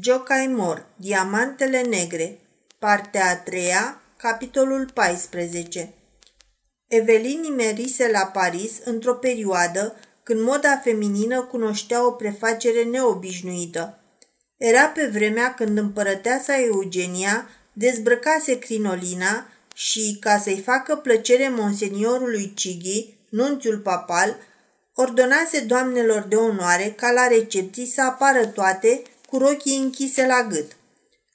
Jocaimor, Diamantele Negre, partea a treia, capitolul 14 Evelin nimerise la Paris într-o perioadă când moda feminină cunoștea o prefacere neobișnuită. Era pe vremea când împărăteasa Eugenia dezbrăcase crinolina și, ca să-i facă plăcere monseniorului Cighi, nunțiul papal, ordonase doamnelor de onoare ca la recepții să apară toate cu rochii închise la gât.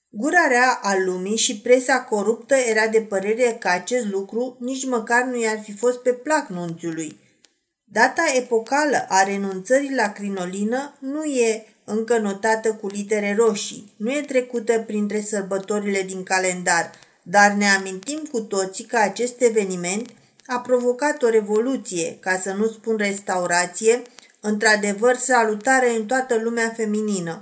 Gura rea a lumii și presa coruptă era de părere că acest lucru nici măcar nu i-ar fi fost pe plac nunțiului. Data epocală a renunțării la crinolină nu e încă notată cu litere roșii, nu e trecută printre sărbătorile din calendar, dar ne amintim cu toții că acest eveniment a provocat o revoluție, ca să nu spun restaurație, într-adevăr salutare în toată lumea feminină.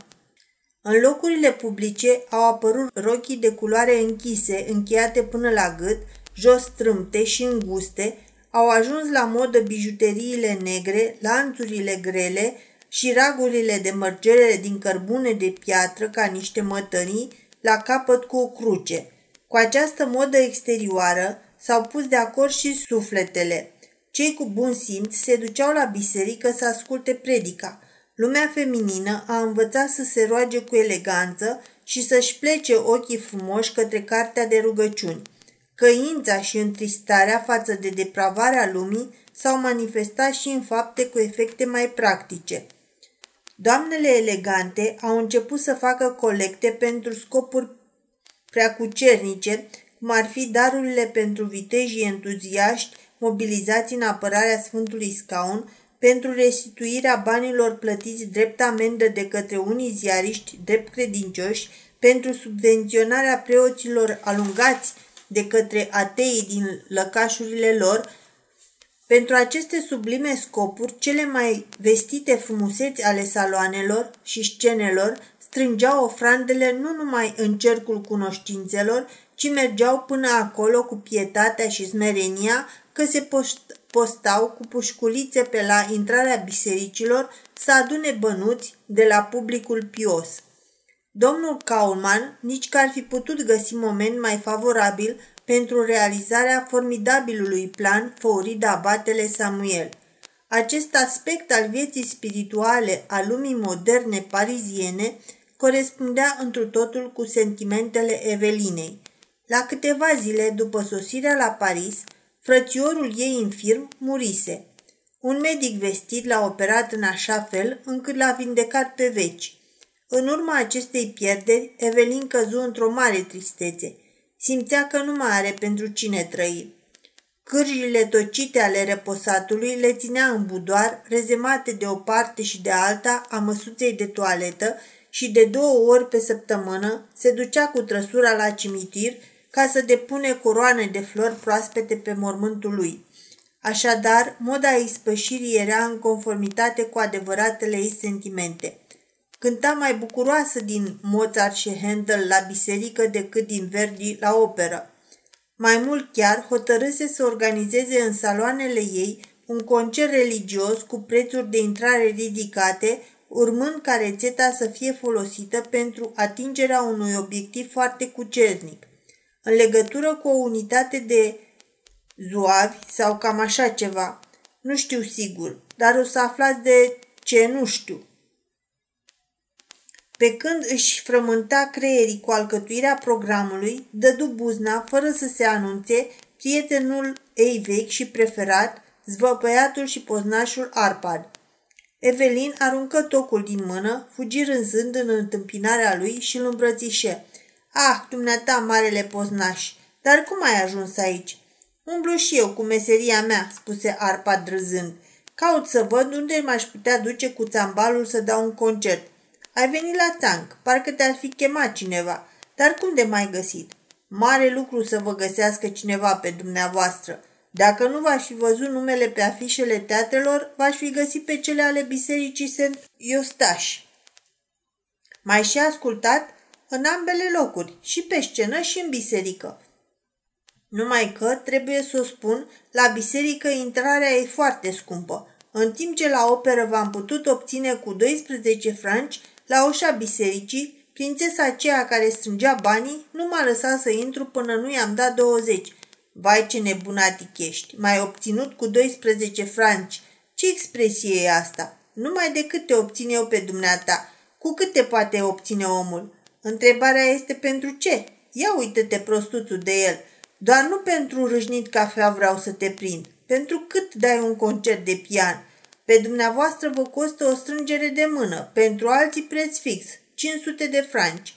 În locurile publice au apărut rochii de culoare închise, încheiate până la gât, jos strâmte și înguste, au ajuns la modă bijuteriile negre, lanțurile grele și ragurile de mărgere din cărbune de piatră ca niște mătănii, la capăt cu o cruce. Cu această modă exterioară s-au pus de acord și sufletele. Cei cu bun simț se duceau la biserică să asculte predica – Lumea feminină a învățat să se roage cu eleganță și să-și plece ochii frumoși către cartea de rugăciuni. Căința și întristarea față de depravarea lumii s-au manifestat și în fapte cu efecte mai practice. Doamnele elegante au început să facă colecte pentru scopuri preacucernice, cum ar fi darurile pentru vitejii entuziaști mobilizați în apărarea Sfântului Scaun pentru restituirea banilor plătiți drept amendă de către unii ziariști drept credincioși, pentru subvenționarea preoților alungați de către ateii din lăcașurile lor, pentru aceste sublime scopuri, cele mai vestite frumuseți ale saloanelor și scenelor strângeau ofrandele nu numai în cercul cunoștințelor, ci mergeau până acolo cu pietatea și smerenia că se postau cu pușculițe pe la intrarea bisericilor să adune bănuți de la publicul pios. Domnul Kaulman nici că ar fi putut găsi moment mai favorabil pentru realizarea formidabilului plan făurit de abatele Samuel. Acest aspect al vieții spirituale a lumii moderne pariziene corespundea întru totul cu sentimentele Evelinei. La câteva zile după sosirea la Paris, Frățiorul ei infirm murise. Un medic vestit l-a operat în așa fel încât l-a vindecat pe veci. În urma acestei pierderi, Evelin căzu într-o mare tristețe. Simțea că nu mai are pentru cine trăi. Cârjile tocite ale reposatului le ținea în budoar, rezemate de o parte și de alta a măsuței de toaletă și de două ori pe săptămână se ducea cu trăsura la cimitir ca să depune coroane de flori proaspete pe mormântul lui. Așadar, moda ispășirii era în conformitate cu adevăratele ei sentimente. Cânta mai bucuroasă din Mozart și Handel la biserică decât din Verdi la operă. Mai mult chiar hotărâse să organizeze în saloanele ei un concert religios cu prețuri de intrare ridicate, urmând ca rețeta să fie folosită pentru atingerea unui obiectiv foarte cucernic – în legătură cu o unitate de zuavi sau cam așa ceva. Nu știu sigur, dar o să aflați de ce nu știu. Pe când își frământa creierii cu alcătuirea programului, dădu buzna, fără să se anunțe, prietenul ei vechi și preferat, zvăpăiatul și poznașul Arpad. Evelin aruncă tocul din mână, fugi rânzând în întâmpinarea lui și îl îmbrățișe. Ah, dumneata, marele poznaș, dar cum ai ajuns aici? Umblu și eu cu meseria mea, spuse Arpa drăzând. Caut să văd unde m-aș putea duce cu țambalul să dau un concert. Ai venit la țanc, parcă te-ar fi chemat cineva. Dar cum de mai găsit? Mare lucru să vă găsească cineva pe dumneavoastră. Dacă nu v-aș fi văzut numele pe afișele teatrelor, v-aș fi găsit pe cele ale bisericii Sent Iostaș. Mai și ascultat în ambele locuri, și pe scenă și în biserică. Numai că, trebuie să o spun, la biserică intrarea e foarte scumpă, în timp ce la operă v-am putut obține cu 12 franci, la ușa bisericii prințesa aceea care strângea banii nu m-a lăsat să intru până nu i-am dat 20. Vai ce nebunatic ești, mai obținut cu 12 franci. Ce expresie e asta? Numai decât te obțin eu pe dumneata. Cu cât te poate obține omul? Întrebarea este pentru ce? Ia uită-te prostuțul de el. Doar nu pentru râșnit cafea vreau să te prind. Pentru cât dai un concert de pian? Pe dumneavoastră vă costă o strângere de mână, pentru alții preț fix, 500 de franci.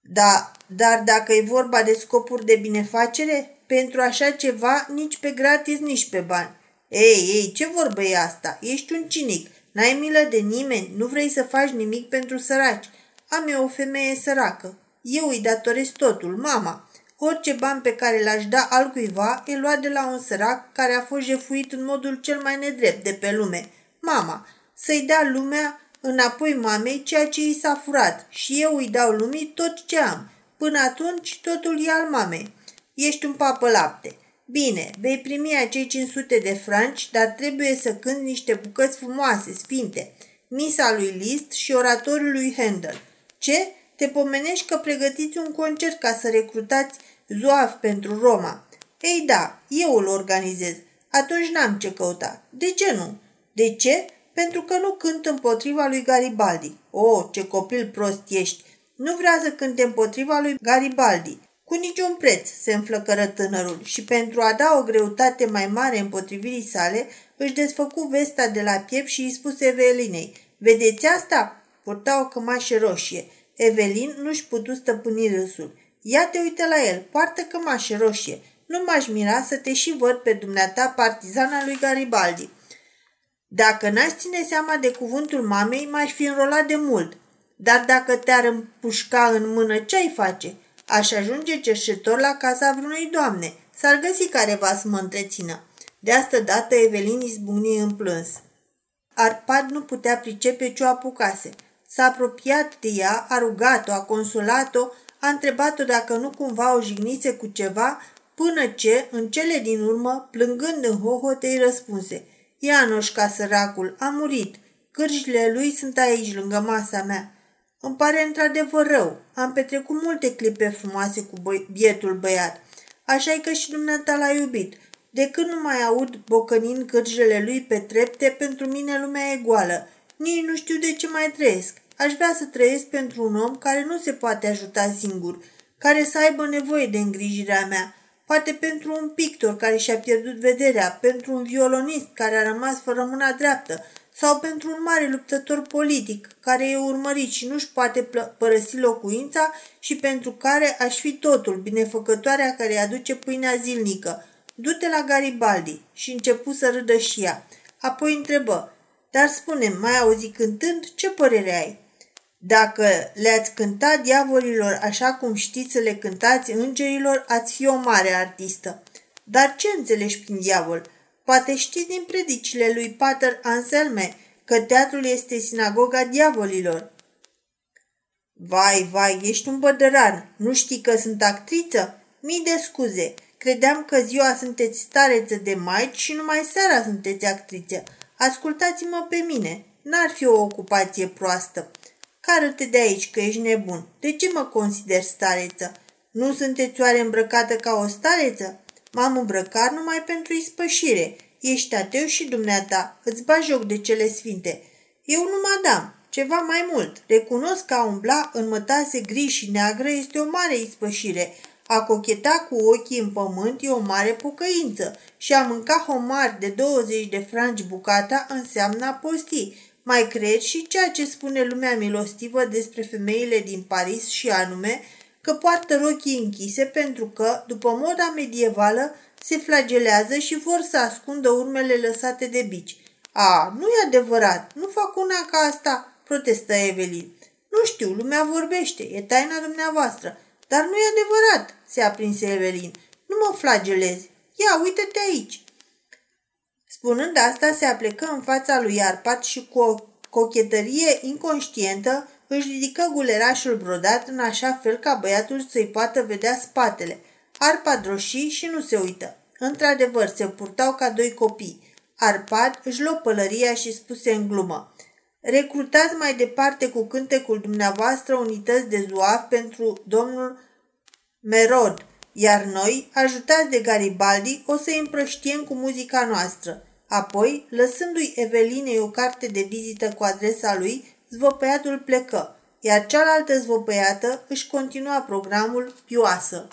Da, dar dacă e vorba de scopuri de binefacere, pentru așa ceva nici pe gratis, nici pe bani. Ei, ei, ce vorbă e asta? Ești un cinic. N-ai milă de nimeni, nu vrei să faci nimic pentru săraci. Am eu o femeie săracă. Eu îi datorez totul, mama. Orice bani pe care l-aș da altcuiva e luat de la un sărac care a fost jefuit în modul cel mai nedrept de pe lume. Mama, să-i dea lumea înapoi mamei ceea ce i s-a furat și eu îi dau lumii tot ce am. Până atunci totul e al mamei. Ești un papă lapte. Bine, vei primi acei 500 de franci, dar trebuie să cânti niște bucăți frumoase, sfinte. Misa lui Liszt și oratoriul lui Handel. Ce? Te pomenești că pregătiți un concert ca să recrutați zoaf pentru Roma. Ei da, eu îl organizez. Atunci n-am ce căuta. De ce nu? De ce? Pentru că nu cânt împotriva lui Garibaldi. Oh, ce copil prost ești! Nu vrea să cânte împotriva lui Garibaldi. Cu niciun preț, se înflăcără tânărul și pentru a da o greutate mai mare împotrivirii sale, își desfăcu vesta de la piept și îi spuse Evelinei, Vedeți asta? Purta o cămașă roșie. Evelin nu-și putu stăpâni râsul. Ia te uite la el, poartă cămașă roșie. Nu m-aș mira să te și văd pe dumneata partizana lui Garibaldi. Dacă n-aș ține seama de cuvântul mamei, m-aș fi înrolat de mult. Dar dacă te-ar împușca în mână, ce-ai face? Aș ajunge cerșetor la casa vreunei doamne. S-ar găsi careva să mă întrețină. De asta dată Evelin izbucni în plâns. Arpad nu putea pricepe ce o apucase. S-a apropiat de ea, a rugat-o, a consolat-o, a întrebat-o dacă nu cumva o jignise cu ceva, până ce, în cele din urmă, plângând în hohote, îi răspunse. Ianoșca, săracul, a murit. Cârjile lui sunt aici, lângă masa mea. Îmi pare într-adevăr rău. Am petrecut multe clipe frumoase cu bă- bietul băiat. așa e că și dumneata l-a iubit. De când nu mai aud bocănind cârjele lui pe trepte, pentru mine lumea e goală. Nici nu știu de ce mai trăiesc. Aș vrea să trăiesc pentru un om care nu se poate ajuta singur, care să aibă nevoie de îngrijirea mea. Poate pentru un pictor care și-a pierdut vederea, pentru un violonist care a rămas fără mâna dreaptă, sau pentru un mare luptător politic care e urmărit și nu-și poate părăsi locuința și pentru care aș fi totul, binefăcătoarea care îi aduce pâinea zilnică. Du-te la Garibaldi și începu să râdă și ea. Apoi întrebă, dar spune mai auzi cântând, ce părere ai? Dacă le-ați cântat diavolilor așa cum știți să le cântați îngerilor, ați fi o mare artistă. Dar ce înțelegi prin diavol? Poate știți din predicile lui Pater Anselme că teatrul este sinagoga diavolilor. Vai, vai, ești un bădăran. Nu știi că sunt actriță? Mii de scuze. Credeam că ziua sunteți stareță de maici și numai seara sunteți actriță. Ascultați-mă pe mine. N-ar fi o ocupație proastă. Cară-te de aici că ești nebun. De ce mă consider stareță? Nu sunteți oare îmbrăcată ca o stareță? M-am îmbrăcat numai pentru ispășire. Ești ateu și dumneata, îți ba joc de cele sfinte. Eu nu madam, ceva mai mult. Recunosc că a umbla în mătase gri și neagră este o mare ispășire. A cocheta cu ochii în pământ e o mare pocăință și a mânca homar de 20 de franci bucata înseamnă apostii. Mai cred și ceea ce spune lumea milostivă despre femeile din Paris și anume că poartă rochii închise pentru că, după moda medievală, se flagelează și vor să ascundă urmele lăsate de bici. A, nu e adevărat, nu fac una ca asta, protestă Evelyn. Nu știu, lumea vorbește, e taina dumneavoastră. Dar nu e adevărat, se aprinse Evelyn. Nu mă flagelezi. Ia, uite-te aici. Spunând asta, se aplecă în fața lui Arpat și cu o cochetărie inconștientă își ridică gulerașul brodat în așa fel ca băiatul să-i poată vedea spatele. Arpad roșii și nu se uită. Într-adevăr, se purtau ca doi copii. Arpad își luă pălăria și spuse în glumă. Recrutați mai departe cu cântecul dumneavoastră unități de zuaf pentru domnul Merod, iar noi, ajutați de Garibaldi, o să îi împrăștiem cu muzica noastră. Apoi, lăsându-i Evelinei o carte de vizită cu adresa lui, zvăpăiatul plecă, iar cealaltă zvăpăiată își continua programul pioasă.